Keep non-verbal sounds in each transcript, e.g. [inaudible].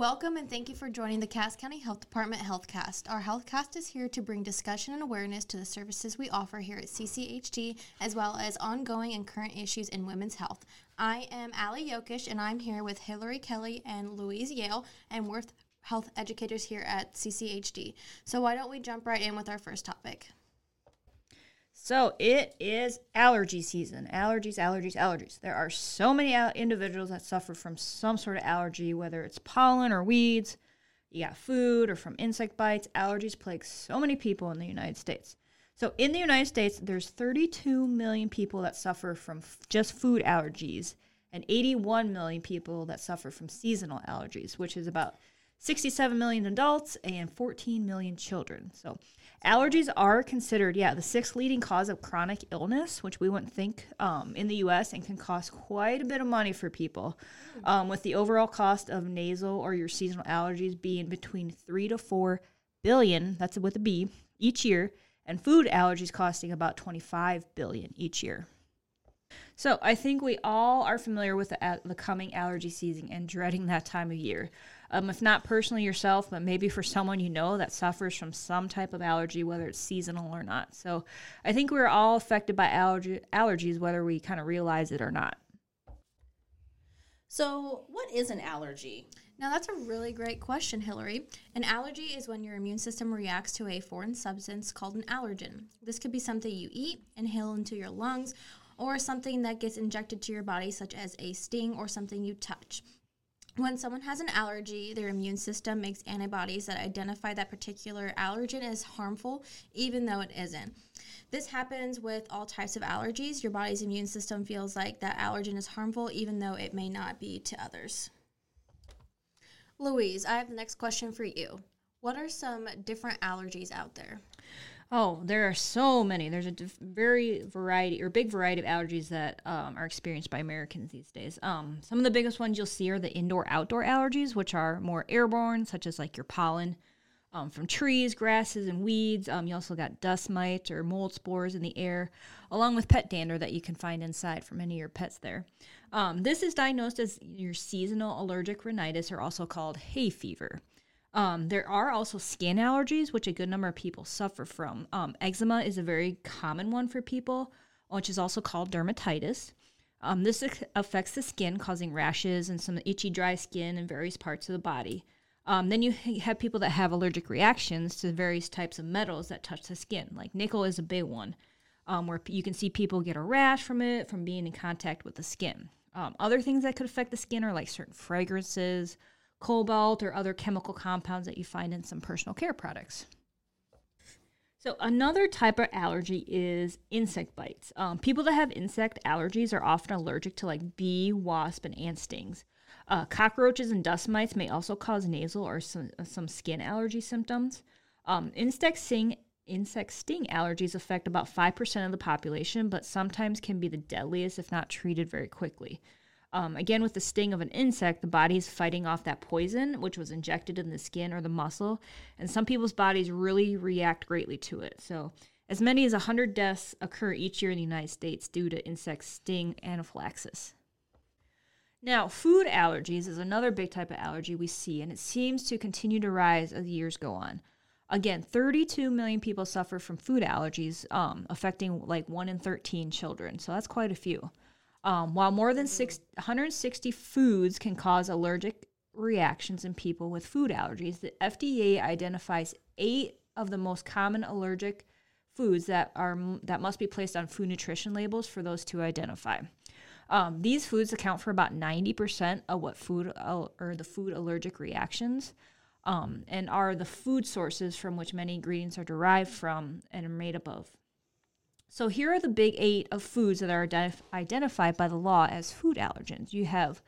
Welcome and thank you for joining the Cass County Health Department HealthCast. Our HealthCast is here to bring discussion and awareness to the services we offer here at CCHD, as well as ongoing and current issues in women's health. I am Allie Yokish, and I'm here with Hillary Kelly and Louise Yale, and we're health educators here at CCHD. So why don't we jump right in with our first topic? So it is allergy season. Allergies, allergies, allergies. There are so many individuals that suffer from some sort of allergy, whether it's pollen or weeds, you got food, or from insect bites. Allergies plague so many people in the United States. So in the United States, there's 32 million people that suffer from f- just food allergies, and 81 million people that suffer from seasonal allergies, which is about 67 million adults and 14 million children. So Allergies are considered, yeah, the sixth leading cause of chronic illness, which we wouldn't think um, in the US and can cost quite a bit of money for people, um, with the overall cost of nasal or your seasonal allergies being between three to four billion, that's with a B, each year, and food allergies costing about 25 billion each year. So I think we all are familiar with the, the coming allergy season and dreading that time of year. Um, if not personally yourself, but maybe for someone you know that suffers from some type of allergy, whether it's seasonal or not. So I think we're all affected by allergy, allergies, whether we kind of realize it or not. So, what is an allergy? Now, that's a really great question, Hillary. An allergy is when your immune system reacts to a foreign substance called an allergen. This could be something you eat, inhale into your lungs, or something that gets injected to your body, such as a sting or something you touch. When someone has an allergy, their immune system makes antibodies that identify that particular allergen as harmful, even though it isn't. This happens with all types of allergies. Your body's immune system feels like that allergen is harmful, even though it may not be to others. Louise, I have the next question for you. What are some different allergies out there? Oh, there are so many. There's a very variety or big variety of allergies that um, are experienced by Americans these days. Um, some of the biggest ones you'll see are the indoor-outdoor allergies, which are more airborne, such as like your pollen um, from trees, grasses, and weeds. Um, you also got dust mite or mold spores in the air, along with pet dander that you can find inside from any of your pets there. Um, this is diagnosed as your seasonal allergic rhinitis, or also called hay fever. Um, there are also skin allergies, which a good number of people suffer from. Um, eczema is a very common one for people, which is also called dermatitis. Um, this affects the skin, causing rashes and some itchy, dry skin in various parts of the body. Um, then you have people that have allergic reactions to various types of metals that touch the skin, like nickel is a big one, um, where you can see people get a rash from it from being in contact with the skin. Um, other things that could affect the skin are like certain fragrances, cobalt, or other chemical compounds that you find in some personal care products. So, another type of allergy is insect bites. Um, people that have insect allergies are often allergic to like bee, wasp, and ant stings. Uh, cockroaches and dust mites may also cause nasal or some, some skin allergy symptoms. Um, insect sting insect sting allergies affect about 5% of the population, but sometimes can be the deadliest if not treated very quickly. Um, again, with the sting of an insect, the body is fighting off that poison, which was injected in the skin or the muscle, and some people's bodies really react greatly to it. So, as many as 100 deaths occur each year in the United States due to insect sting anaphylaxis. Now, food allergies is another big type of allergy we see, and it seems to continue to rise as years go on. Again, 32 million people suffer from food allergies, um, affecting like 1 in 13 children. So that's quite a few. Um, while more than six, 160 foods can cause allergic reactions in people with food allergies, the FDA identifies eight of the most common allergic foods that are that must be placed on food nutrition labels for those to identify. Um, these foods account for about 90% of what food or the food allergic reactions um, and are the food sources from which many ingredients are derived from and are made up of. So here are the big eight of foods that are identif- identified by the law as food allergens. You have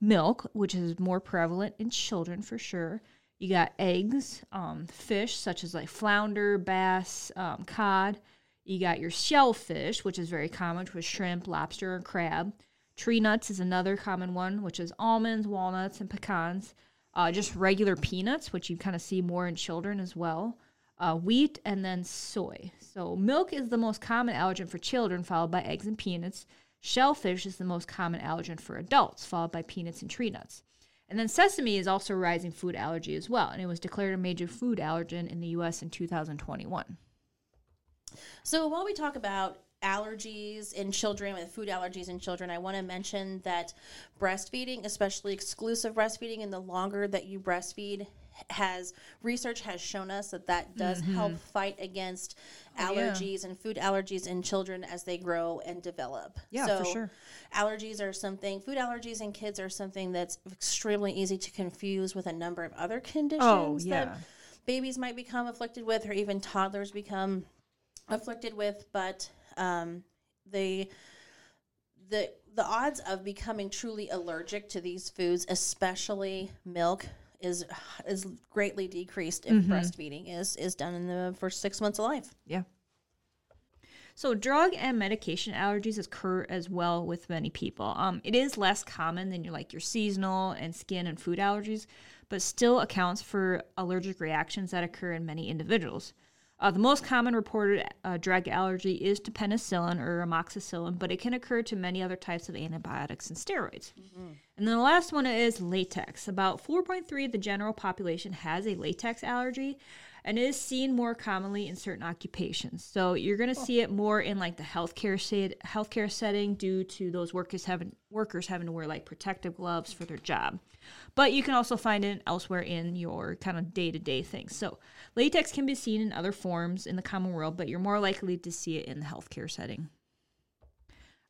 milk, which is more prevalent in children for sure. You got eggs, um, fish such as like flounder, bass, um, cod. You got your shellfish, which is very common with shrimp, lobster, and crab. Tree nuts is another common one, which is almonds, walnuts, and pecans. Uh, just regular peanuts, which you kind of see more in children as well uh, wheat, and then soy. So, milk is the most common allergen for children, followed by eggs and peanuts. Shellfish is the most common allergen for adults, followed by peanuts and tree nuts. And then sesame is also a rising food allergy as well, and it was declared a major food allergen in the US in 2021. So while we talk about allergies in children with food allergies in children i want to mention that breastfeeding especially exclusive breastfeeding and the longer that you breastfeed has research has shown us that that does Mm-hmm. help fight against Oh, yeah. allergies and food allergies in children as they grow and develop. Yeah, so for sure. Allergies are something. Food allergies in kids are something that's extremely easy to confuse with a number of other conditions Oh, yeah. that babies might become afflicted with, or even toddlers become afflicted with. But um, the the the odds of becoming truly allergic to these foods, especially milk, is is greatly decreased if breastfeeding is is done in the first six months of life. Yeah. So, drug and medication allergies occur as well with many people. Um, it is less common than your like your seasonal and skin and food allergies, but still accounts for allergic reactions that occur in many individuals. Uh, the most common reported uh, drug allergy is to penicillin or amoxicillin, but it can occur to many other types of antibiotics and steroids. And then the last one is latex. About 4.3 of the general population has a latex allergy, and it is seen more commonly in certain occupations. So you're going to oh. see it more in like the healthcare healthcare setting due to those workers having workers having to wear like protective gloves for their job. But you can also find it elsewhere in your kind of day-to-day things. So latex can be seen in other forms in the common world, but you're more likely to see it in the healthcare setting.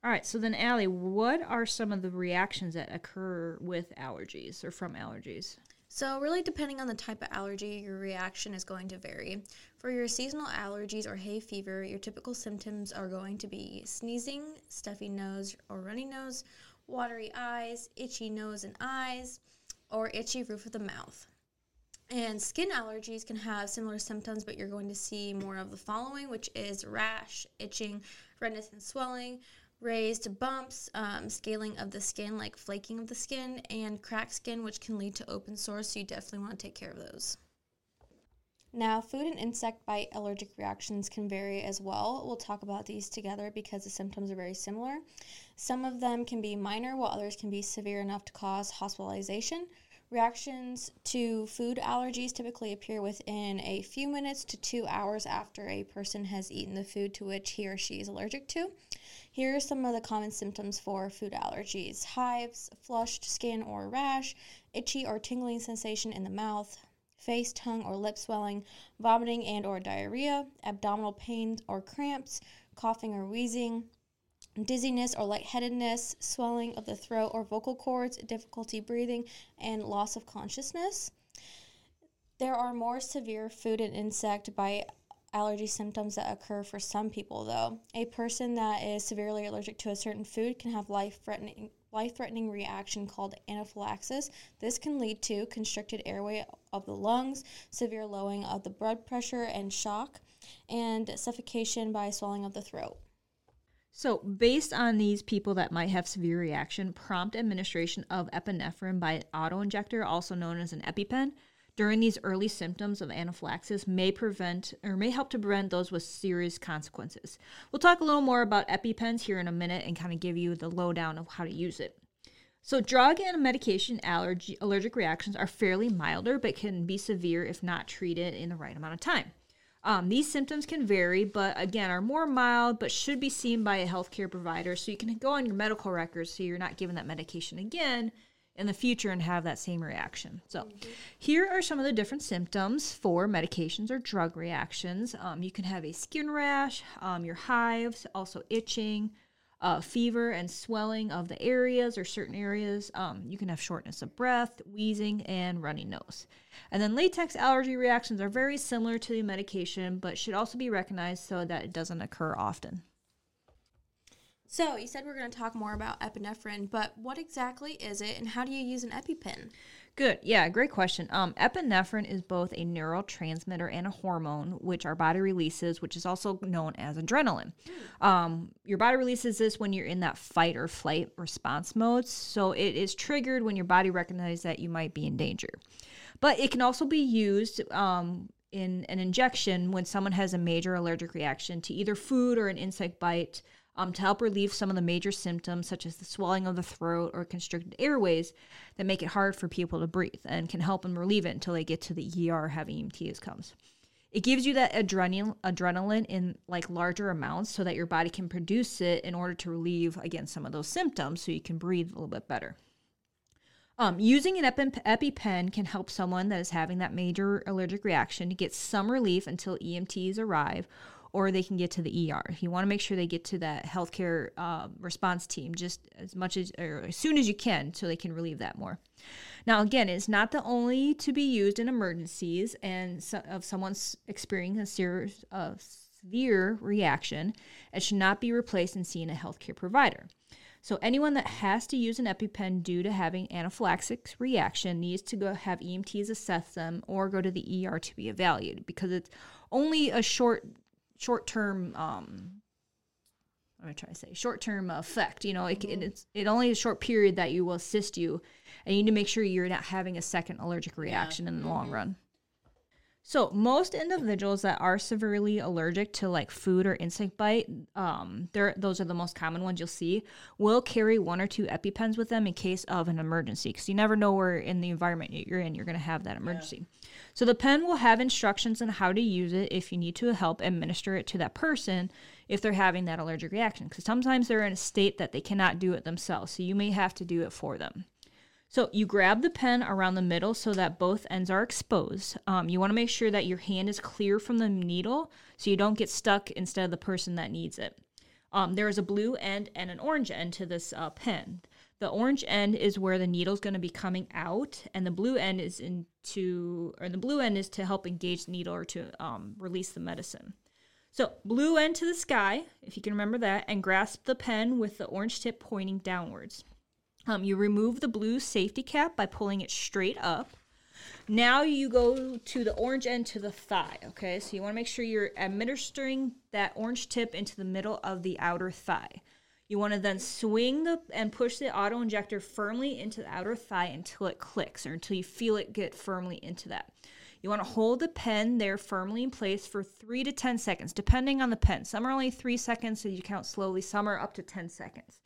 All right, so then Allie, what are some of the reactions that occur with allergies or from allergies? So, really, depending on the type of allergy, your reaction is going to vary. For your seasonal allergies or hay fever, your typical symptoms are going to be sneezing, stuffy nose or runny nose, watery eyes, itchy nose and eyes, or itchy roof of the mouth. And skin allergies can have similar symptoms, but you're going to see more of the following, which is rash, itching, redness and swelling, raised bumps, um, scaling of the skin, like flaking of the skin, and cracked skin, which can lead to open sores. So you definitely want to take care of those. Now, food and insect bite allergic reactions can vary as well. We'll talk about these together because the symptoms are very similar. Some of them can be minor, while others can be severe enough to cause hospitalization. Reactions to food allergies typically appear within a few minutes to two hours after a person has eaten the food to which he or she is allergic to. Here are some of the common symptoms for food allergies hives, flushed skin or rash, itchy or tingling sensation in the mouth, face, tongue, or lip swelling, vomiting and or diarrhea, abdominal pain or cramps, coughing or wheezing, dizziness or lightheadedness, swelling of the throat or vocal cords, difficulty breathing, and loss of consciousness. There are more severe food and insect bite allergy symptoms that occur for some people though. A person that is severely allergic to a certain food can have life-threatening life-threatening reaction called anaphylaxis. This can lead to constricted airway of the lungs, severe lowering of the blood pressure and shock, and suffocation by swelling of the throat. So, based on these people that might have severe reaction, prompt administration of epinephrine by an autoinjector, also known as an EpiPen, during these early symptoms of anaphylaxis may prevent or may help to prevent those with serious consequences. We'll talk a little more about EpiPens here in a minute and kind of give you the lowdown of how to use it. So, drug and medication allergy, allergic reactions are fairly milder but can be severe if not treated in the right amount of time. Um, these symptoms can vary, but again, are more mild but should be seen by a healthcare provider so you can go on your medical records so you're not given that medication again in the future and have that same reaction. So, here are some of the different symptoms for medications or drug reactions. Um, you can have a skin rash, um, your hives, also itching, uh, fever and swelling of the areas or certain areas. Um, you can have shortness of breath, wheezing, and runny nose. And then latex allergy reactions are very similar to the medication, but should also be recognized so that it doesn't occur often. So, you said we're going to talk more about epinephrine, but what exactly is it and how do you use an EpiPen? Good. Yeah, great question. Um, epinephrine is both a neurotransmitter and a hormone, which our body releases, which is also known as adrenaline. Um, your body releases this when you're in that fight or flight response mode. So it is triggered when your body recognizes that you might be in danger. But it can also be used um, in an injection when someone has a major allergic reaction to either food or an insect bite. Um, to help relieve some of the major symptoms, such as the swelling of the throat or constricted airways, that make it hard for people to breathe and can help them relieve it until they get to the ER having EMTs comes. It gives you that adrenaline, in like larger amounts so that your body can produce it in order to relieve again some of those symptoms so you can breathe a little bit better. Um, using an Epi- EpiPen can help someone that is having that major allergic reaction to get some relief until EMTs arrive or they can get to the ER. You want to make sure they get to that healthcare uh, response team just as much as or as soon as you can so they can relieve that more. Now, again, it's not the only to be used in emergencies and so, of someone's experiencing a serious, uh, severe reaction. It should not be replaced in seeing a healthcare provider. So anyone that has to use an EpiPen due to having anaphylaxis reaction needs to go have EMTs assess them or go to the ER to be evaluated because it's only a short short term um I'm gonna try to say short term effect. You know, it, Mm-hmm. it's it only a short period that you will assist you, and you need to make sure you're not having a second allergic reaction in the long Mm-hmm. run. So most individuals that are severely allergic to like food or insect bite, um, they're those are the most common ones you'll see. Will carry one or two EpiPens with them in case of an emergency, because you never know where in the environment you're in you're going to have that emergency. So the pen will have instructions on how to use it if you need to help administer it to that person if they're having that allergic reaction, because sometimes they're in a state that they cannot do it themselves, so you may have to do it for them. So you grab the pen around the middle so that both ends are exposed. Um, you want to make sure that your hand is clear from the needle so you don't get stuck instead of the person that needs it. Um, there is a blue end and an orange end to this uh, pen. The orange end is where the needle is going to be coming out, and the blue end is into, or the blue end is to help engage the needle or to um, release the medicine. So blue end to the sky, if you can remember that, and grasp the pen with the orange tip pointing downwards. Um, you remove the blue safety cap by pulling it straight up. Now you go to the orange end to the thigh. Okay, so you want to make sure you're administering that orange tip into the middle of the outer thigh. You want to then swing the and push the auto injector firmly into the outer thigh until it clicks or until you feel it get firmly into that. You want to hold the pen there firmly in place for three to 10 seconds, depending on the pen. Some are only three seconds, so you count slowly. Some are up to 10 seconds.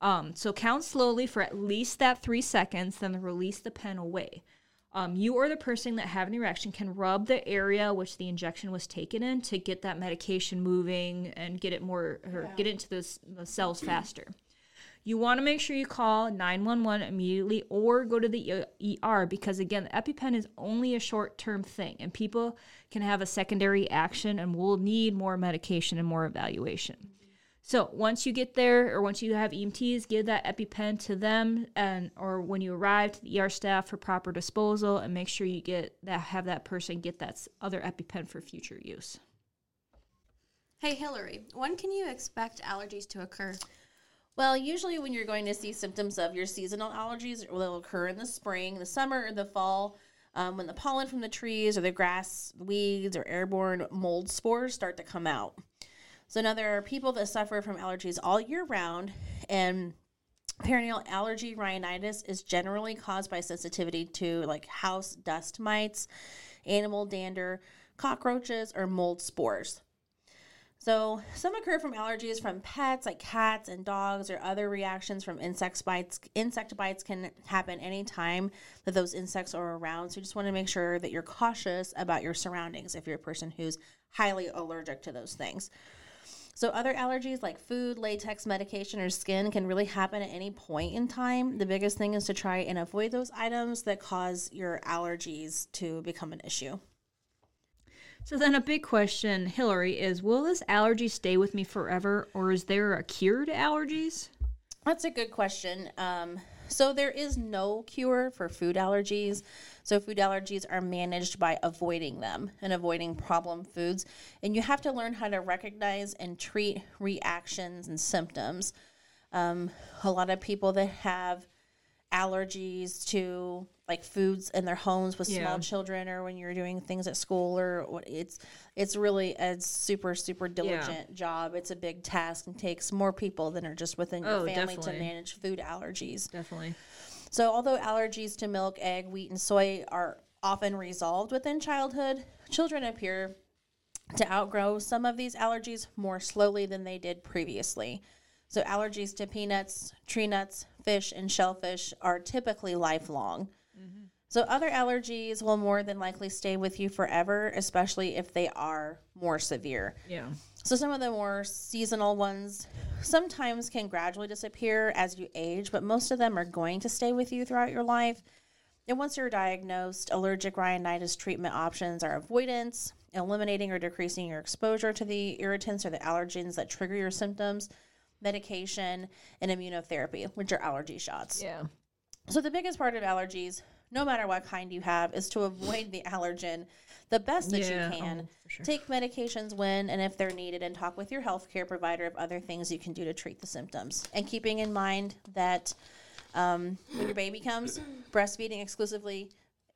Um, so count slowly for at least that three seconds, then release the pen away. Um, you or the person that having the reaction can rub the area which the injection was taken in to get that medication moving and get it more or get into the, the cells faster. You want to make sure you call 911 immediately or go to the ER because, again, the EpiPen is only a short term thing and people can have a secondary action and will need more medication and more evaluation. So once you get there or once you have EMTs, give that EpiPen to them and or when you arrive to the ER staff for proper disposal and make sure you get that have that person get that other EpiPen for future use. Hey, Hillary, when can you expect allergies to occur? Well, usually when you're going to see symptoms of your seasonal allergies, it will occur in the spring, the summer, or the fall, um, when the pollen from the trees or the grass, weeds, or airborne mold spores start to come out. So now there are people that suffer from allergies all year round, and perennial allergy rhinitis is generally caused by sensitivity to like house dust mites, animal dander, cockroaches, or mold spores. So, some occur from allergies from pets like cats and dogs, or other reactions from insect bites. Insect bites can happen anytime that those insects are around. So, you just want to make sure that you're cautious about your surroundings if you're a person who's highly allergic to those things. So, other allergies like food, latex, medication, or skin can really happen at any point in time. The biggest thing is to try and avoid those items that cause your allergies to become an issue. So then a big question, Hillary, is will this allergy stay with me forever or is there a cure to allergies? That's a good question. Um, so there is no cure for food allergies. So food allergies are managed by avoiding them and avoiding problem foods. And you have to learn how to recognize and treat reactions and symptoms. Um, a lot of people that have allergies to like foods in their homes with Yeah. small children or when you're doing things at school or what it's it's really a super super diligent job it's a big task and takes more people than are just within your Oh, family definitely. to manage food allergies Definitely. so although allergies to milk egg wheat and soy are often resolved within childhood children appear to outgrow some of these allergies more slowly than they did previously. So, allergies to peanuts, tree nuts, fish, and shellfish are typically lifelong. So, other allergies will more than likely stay with you forever, especially if they are more severe. Yeah. So, some of the more seasonal ones sometimes can gradually disappear as you age, but most of them are going to stay with you throughout your life. And once you're diagnosed, allergic rhinitis treatment options are avoidance, eliminating or decreasing your exposure to the irritants or the allergens that trigger your symptoms, medication, and immunotherapy, which are allergy shots. Yeah. So, the biggest part of allergies, no matter what kind you have, is to avoid the allergen the best that Yeah, you can. oh, sure. Take medications when and if they're needed, and talk with your healthcare provider of other things you can do to treat the symptoms. And keeping in mind that um, when your baby comes, [coughs] breastfeeding exclusively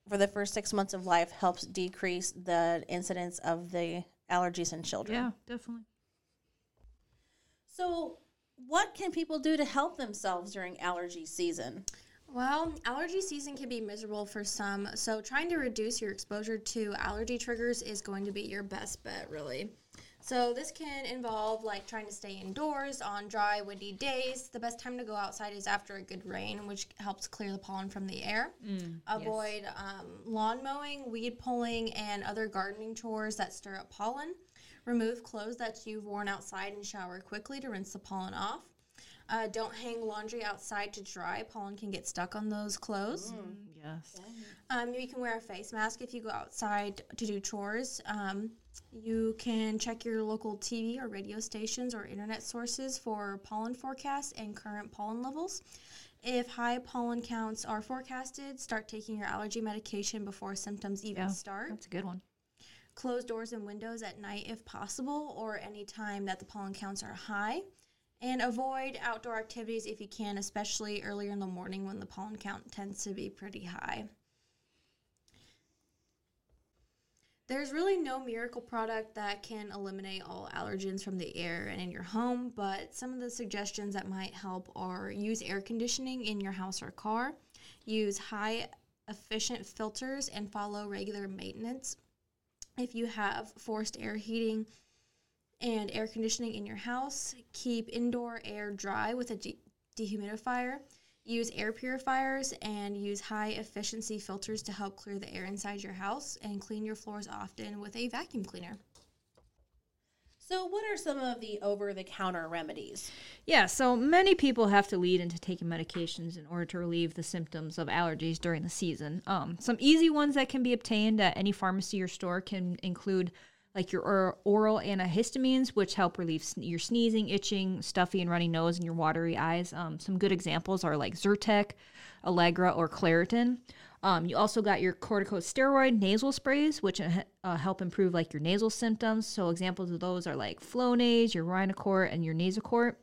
for the first six months of life helps decrease the incidence of the allergies in children. Yeah, definitely. So, what can people do to help themselves during allergy season? Well, allergy season can be miserable for some, so trying to reduce your exposure to allergy triggers is going to be your best bet, really. So, this can involve like trying to stay indoors on dry, windy days. The best time to go outside is after a good rain, which helps clear the pollen from the air. Avoid um, lawn mowing, weed pulling, and other gardening chores that stir up pollen. Remove clothes that you've worn outside and shower quickly to rinse the pollen off. Uh, don't hang laundry outside to dry. Pollen can get stuck on those clothes. Yes. Um, you can wear a face mask if you go outside to do chores. Um, you can check your local TV or radio stations or internet sources for pollen forecasts and current pollen levels. If high pollen counts are forecasted, start taking your allergy medication before symptoms even Yeah. start. That's a good one. Close doors and windows at night if possible, or any time that the pollen counts are high. And avoid outdoor activities if you can, especially earlier in the morning when the pollen count tends to be pretty high. There's really no miracle product that can eliminate all allergens from the air and in your home, but some of the suggestions that might help are use air conditioning in your house or car, use high efficient filters, and follow regular maintenance. If you have forced air heating and air conditioning in your house, keep indoor air dry with a de- dehumidifier. Use air purifiers and use high efficiency filters to help clear the air inside your house and clean your floors often with a vacuum cleaner. So, what are some of the over the counter remedies? Yeah, so many people have to lead into taking medications in order to relieve the symptoms of allergies during the season. Um, some easy ones that can be obtained at any pharmacy or store can include like your oral antihistamines, which help relieve your sneezing, itching, stuffy, and runny nose, and your watery eyes. Um, some good examples are like Zyrtec, Allegra, or Claritin. Um, you also got your corticosteroid nasal sprays, which uh, uh, help improve like your nasal symptoms. So examples of those are like Flonase, your Rhinocort, and your Nasacort.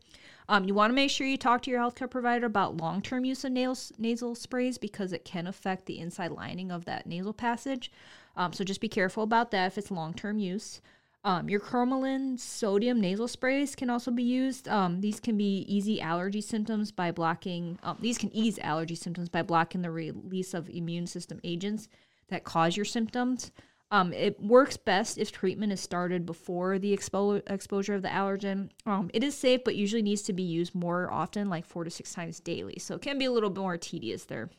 Um, you want to make sure you talk to your healthcare provider about long-term use of nasal, nasal sprays because it can affect the inside lining of that nasal passage. Um, so just be careful about that if it's long-term use. Um, your cromolyn sodium nasal sprays can also be used. Um, these can be easy allergy symptoms by blocking. Um, these can ease allergy symptoms by blocking the release of immune system agents that cause your symptoms. Um, it works best if treatment is started before the expo- exposure of the allergen. Um, it is safe, but usually needs to be used more often, like four to six times daily. So it can be a little bit more tedious there.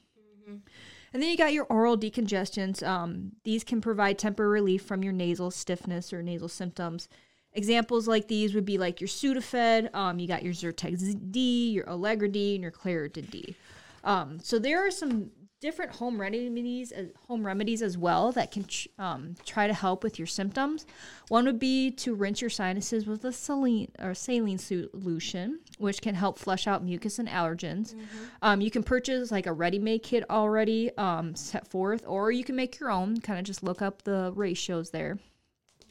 And then you got your oral decongestants. Um, these can provide temporary relief from your nasal stiffness or nasal symptoms. Examples like these would be like your Sudafed. Um, you got your Zyrtec D, your Allegra D, and your Claritin D. Um, so there are some different home remedies, uh, home remedies as well that can um, try to help with your symptoms. One would be to rinse your sinuses with a saline or saline solution, which can help flush out mucus and allergens. Um, you can purchase like a ready-made kit already um, set forth, or you can make your own. Kind of just look up the ratios there.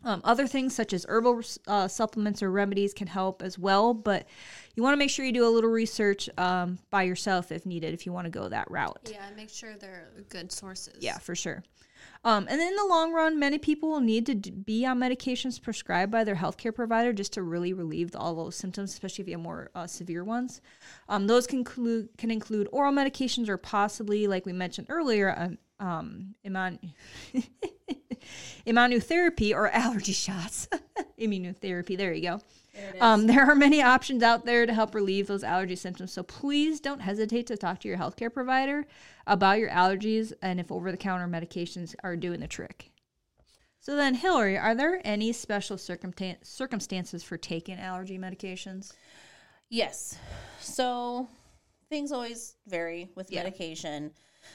Um, other things such as herbal uh, supplements or remedies can help as well, but you want to make sure you do a little research um, by yourself if needed, if you want to go that route. Yeah, make sure they're good sources. Yeah, for sure. Um, and in the long run, many people will need to d- be on medications prescribed by their healthcare provider just to really relieve all those symptoms, especially if you have more uh, severe ones. Um, those can include can include oral medications or possibly, like we mentioned earlier, um, um, iman- [laughs] immunotherapy or [laughs] allergy shots. [laughs] immunotherapy. There you go. Um, there are many options out there to help relieve those allergy symptoms. So please don't hesitate to talk to your healthcare provider about your allergies and if over the counter medications are doing the trick. So then, Hillary, are there any special circumstan- circumstances for taking allergy medications? Yes. So things always vary with Yeah. medication.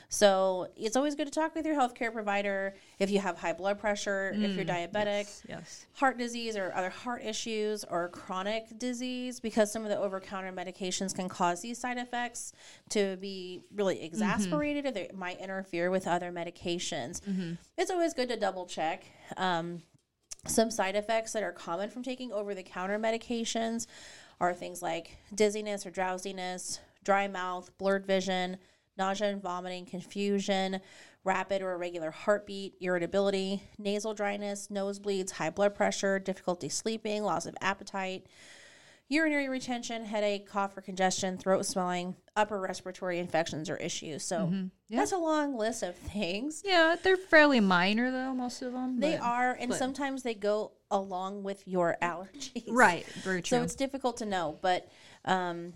So it's always good to talk with your healthcare provider if you have high blood pressure, if you're diabetic, Mm, Yes. heart disease or other heart issues or chronic disease because some of the over counter medications can cause these side effects to be really exasperated or they might interfere with other medications. It's always good to double check. Um, some side effects that are common from taking over the counter medications are things like dizziness or drowsiness, dry mouth, blurred vision, nausea and vomiting, confusion, rapid or irregular heartbeat, irritability, nasal dryness, nosebleeds, high blood pressure, difficulty sleeping, loss of appetite, urinary retention, headache, cough or congestion, throat swelling, upper respiratory infections or issues. So Yeah. that's a long list of things. Yeah, they're fairly minor though, most of them. They but- are, and but- sometimes they go along with your [laughs] allergies. Right, very true. So it's difficult to know, but um,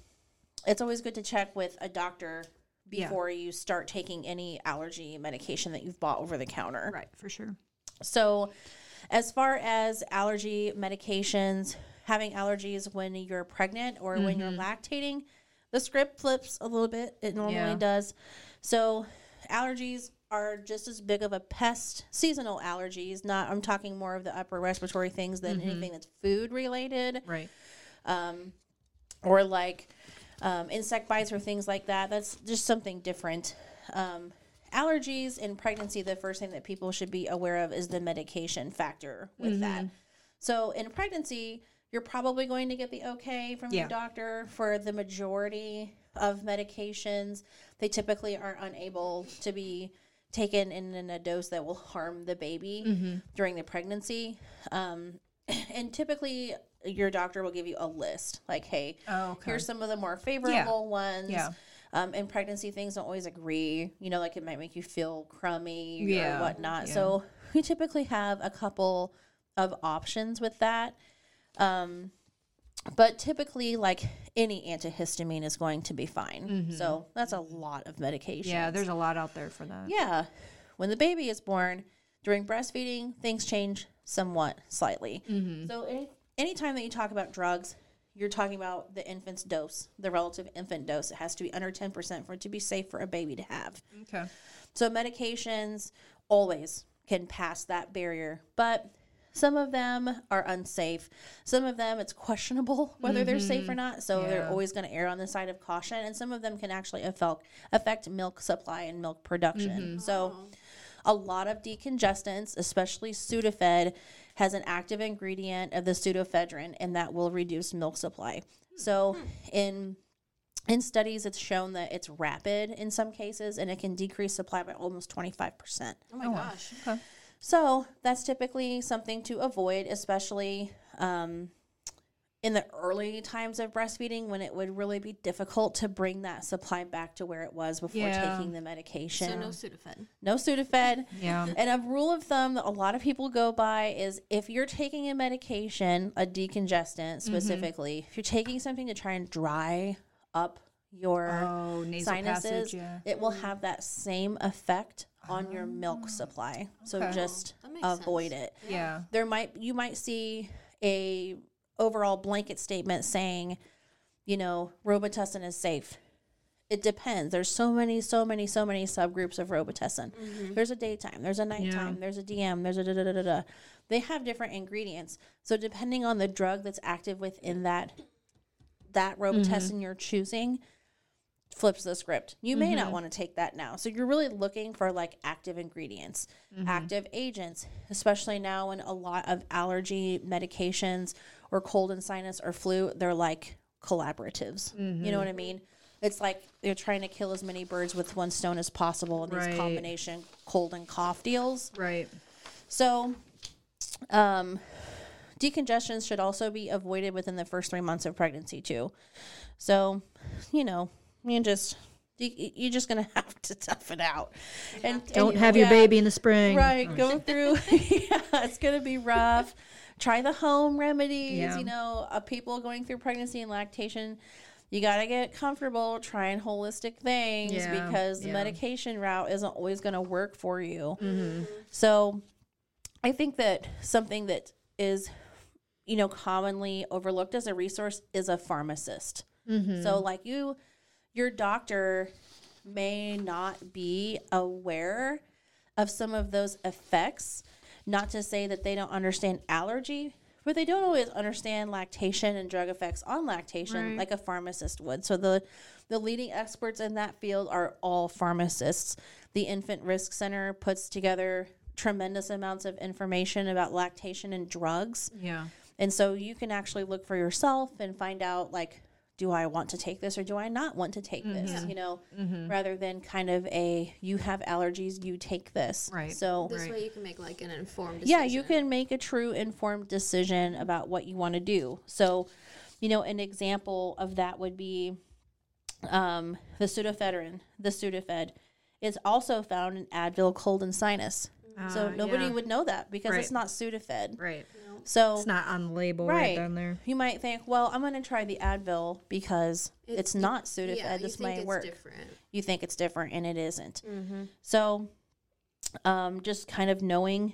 it's always good to check with a doctor Yeah. before you start taking any allergy medication that you've bought over the counter. right, for sure. So, as far as allergy medications, having allergies when you're pregnant or when you're lactating, the script flips a little bit. It normally Yeah. does. So, allergies are just as big of a pest, seasonal allergies. Not, I'm talking more of the upper respiratory things than anything that's food related Right. um, or like um, insect bites or things like that. That's just something different. Um, allergies in pregnancy, the first thing that people should be aware of is the medication factor with that. So in pregnancy, you're probably going to get the okay from Yeah. your doctor for the majority of medications. They typically are unable to be taken in, in a dose that will harm the baby during the pregnancy. Um, [clears throat] and typically, your doctor will give you a list like, hey, Oh, okay. here's some of the more favorable ones. Yeah. Um, in pregnancy, things don't always agree. You know, like it might make you feel crummy Yeah, or whatnot. yeah. So we typically have a couple of options with that. Um, but typically, like any antihistamine is going to be fine. So that's a lot of medication. Mm-hmm. Yeah, there's a lot out there for that. Yeah. When the baby is born, during breastfeeding, things change somewhat slightly. So any anytime that you talk about drugs, you're talking about the infant's dose, the relative infant dose. It has to be under 10% for it to be safe for a baby to have. Okay. So medications always can pass that barrier, but some of them are unsafe. Some of them it's questionable [laughs] whether they're safe or mm-hmm. not. So they're always going to err on the side of caution, and some of them can actually affect affect milk supply and milk production. Mm-hmm. So oh. a lot of decongestants, especially Sudafed, has an active ingredient of the pseudoephedrine, and that will reduce milk supply. So in in studies, it's shown that it's rapid in some cases, and it can decrease supply by almost twenty five percent. Oh my gosh. Okay. So that's typically something to avoid, especially um, in the early times of breastfeeding when it would really be difficult to bring that supply back to where it was before Yeah. taking the medication. So no Sudafed. no Sudafed. Yeah. And a rule of thumb that a lot of people go by is if you're taking a medication, a decongestant mm-hmm. specifically, if you're taking something to try and dry up your Oh, nasal sinuses, passage. Yeah. it will have that same effect on your oh, milk supply. So just avoid sense. it. Yeah. There might you might see a overall blanket statement saying, you know, Robitussin is safe. It depends. There's so many, so many, so many subgroups of Robitussin. Mm-hmm. There's a daytime, there's a nighttime, there's a DM, there's a da da da da da. They have different ingredients. So depending on the drug that's active within that that mm-hmm. Robitussin you're choosing, flips the script. You may not mm-hmm. want to take that now. So you're really looking for like active ingredients, active agents, especially now when a lot of allergy medications or cold and sinus or flu, they're like collaboratives. You know what I mean? It's like they're trying to kill as many birds with one stone as possible in these combination cold and cough deals. Right. So, um, decongestions should also be avoided within the first three months of pregnancy too. So, you know, you just you, you're just gonna [laughs] have to tough it out, and Don't and- have your baby in the spring. right. Go through. [laughs] yeah, it's gonna be rough. Try the home remedies. Yeah. You know, uh, people going through pregnancy and lactation, you got to get comfortable trying holistic things Yeah, because the medication route isn't always going to work for you. Mm-hmm. So I think that something that is, you know, commonly overlooked as a resource is a pharmacist. Mm-hmm. So, like you, your doctor may not be aware of some of those effects. Not to say that they don't understand allergy, but they don't always understand lactation and drug effects on lactation Right. like a pharmacist would. So the the leading experts in that field are all pharmacists. The Infant Risk Center puts together tremendous amounts of information about lactation and drugs. Yeah. And so you can actually look for yourself and find out like, do I want to take this or do I not want to take this? You know, rather than kind of a you have allergies, you take this. Right. So This Right. way you can make like an informed decision. yeah, you can make a true informed decision about what you want to do. So, you know, an example of that would be um, the pseudoephedrine, the Sudafed, is also found in Advil cold and sinus. So Ah, nobody yeah. would know that because Right. it's not Sudafed. Right. So It's not on the label right, Right. down there. you might think, well, I'm going to try the Advil because It- it's not Sudafed. Yeah, you this think might it's work. different. You think it's different, and it isn't. Mm-hmm. So, um, just kind of knowing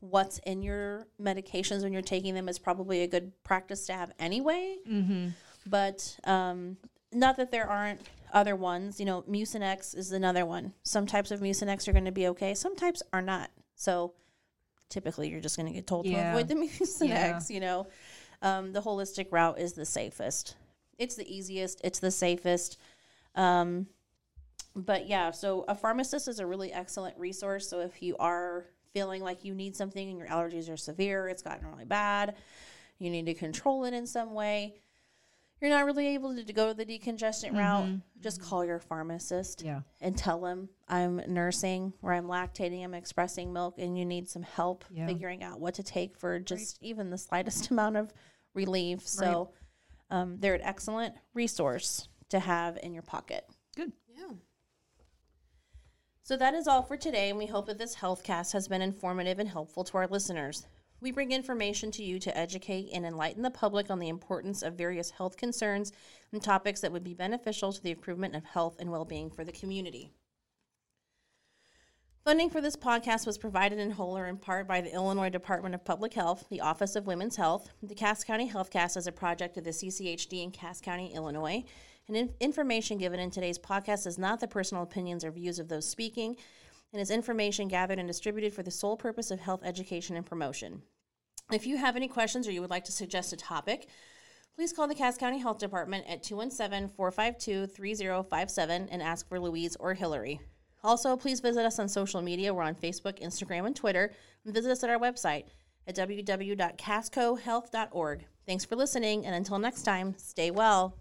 what's in your medications when you're taking them is probably a good practice to have anyway. Mm-hmm. But um, not that there aren't other ones. You know, Mucinex is another one. Some types of Mucinex are going to be okay. Some types are not. So typically, you're just going to get told Yeah. to avoid the [laughs] Mucinex. Yeah. You know, um, the holistic route is the safest. It's the easiest. It's the safest. Um, but yeah, so a pharmacist is a really excellent resource. So if you are feeling like you need something and your allergies are severe, it's gotten really bad, you need to control it in some way, you're not really able to go the decongestant route, just call your pharmacist Yeah. and tell them I'm nursing or I'm lactating, I'm expressing milk, and you need some help Yeah. figuring out what to take for just even the slightest [laughs] amount of relief. So um, they're an excellent resource to have in your pocket. Good. Yeah. So that is all for today, and we hope that this health cast has been informative and helpful to our listeners. We bring information to you to educate and enlighten the public on the importance of various health concerns and topics that would be beneficial to the improvement of health and well being for the community. Funding for this podcast was provided in whole or in part by the Illinois Department of Public Health, the Office of Women's Health. The Cass County Healthcast is a project of the CCHD in Cass County, Illinois. And in- information given in today's podcast is not the personal opinions or views of those speaking, and is information gathered and distributed for the sole purpose of health education and promotion. If you have any questions or you would like to suggest a topic, please call the Cass County Health Department at 217 452 3057 and ask for Louise or Hillary. Also, please visit us on social media. We're on Facebook, Instagram, and Twitter. And visit us at our website at www.cascohealth.org. Thanks for listening, and until next time, stay well.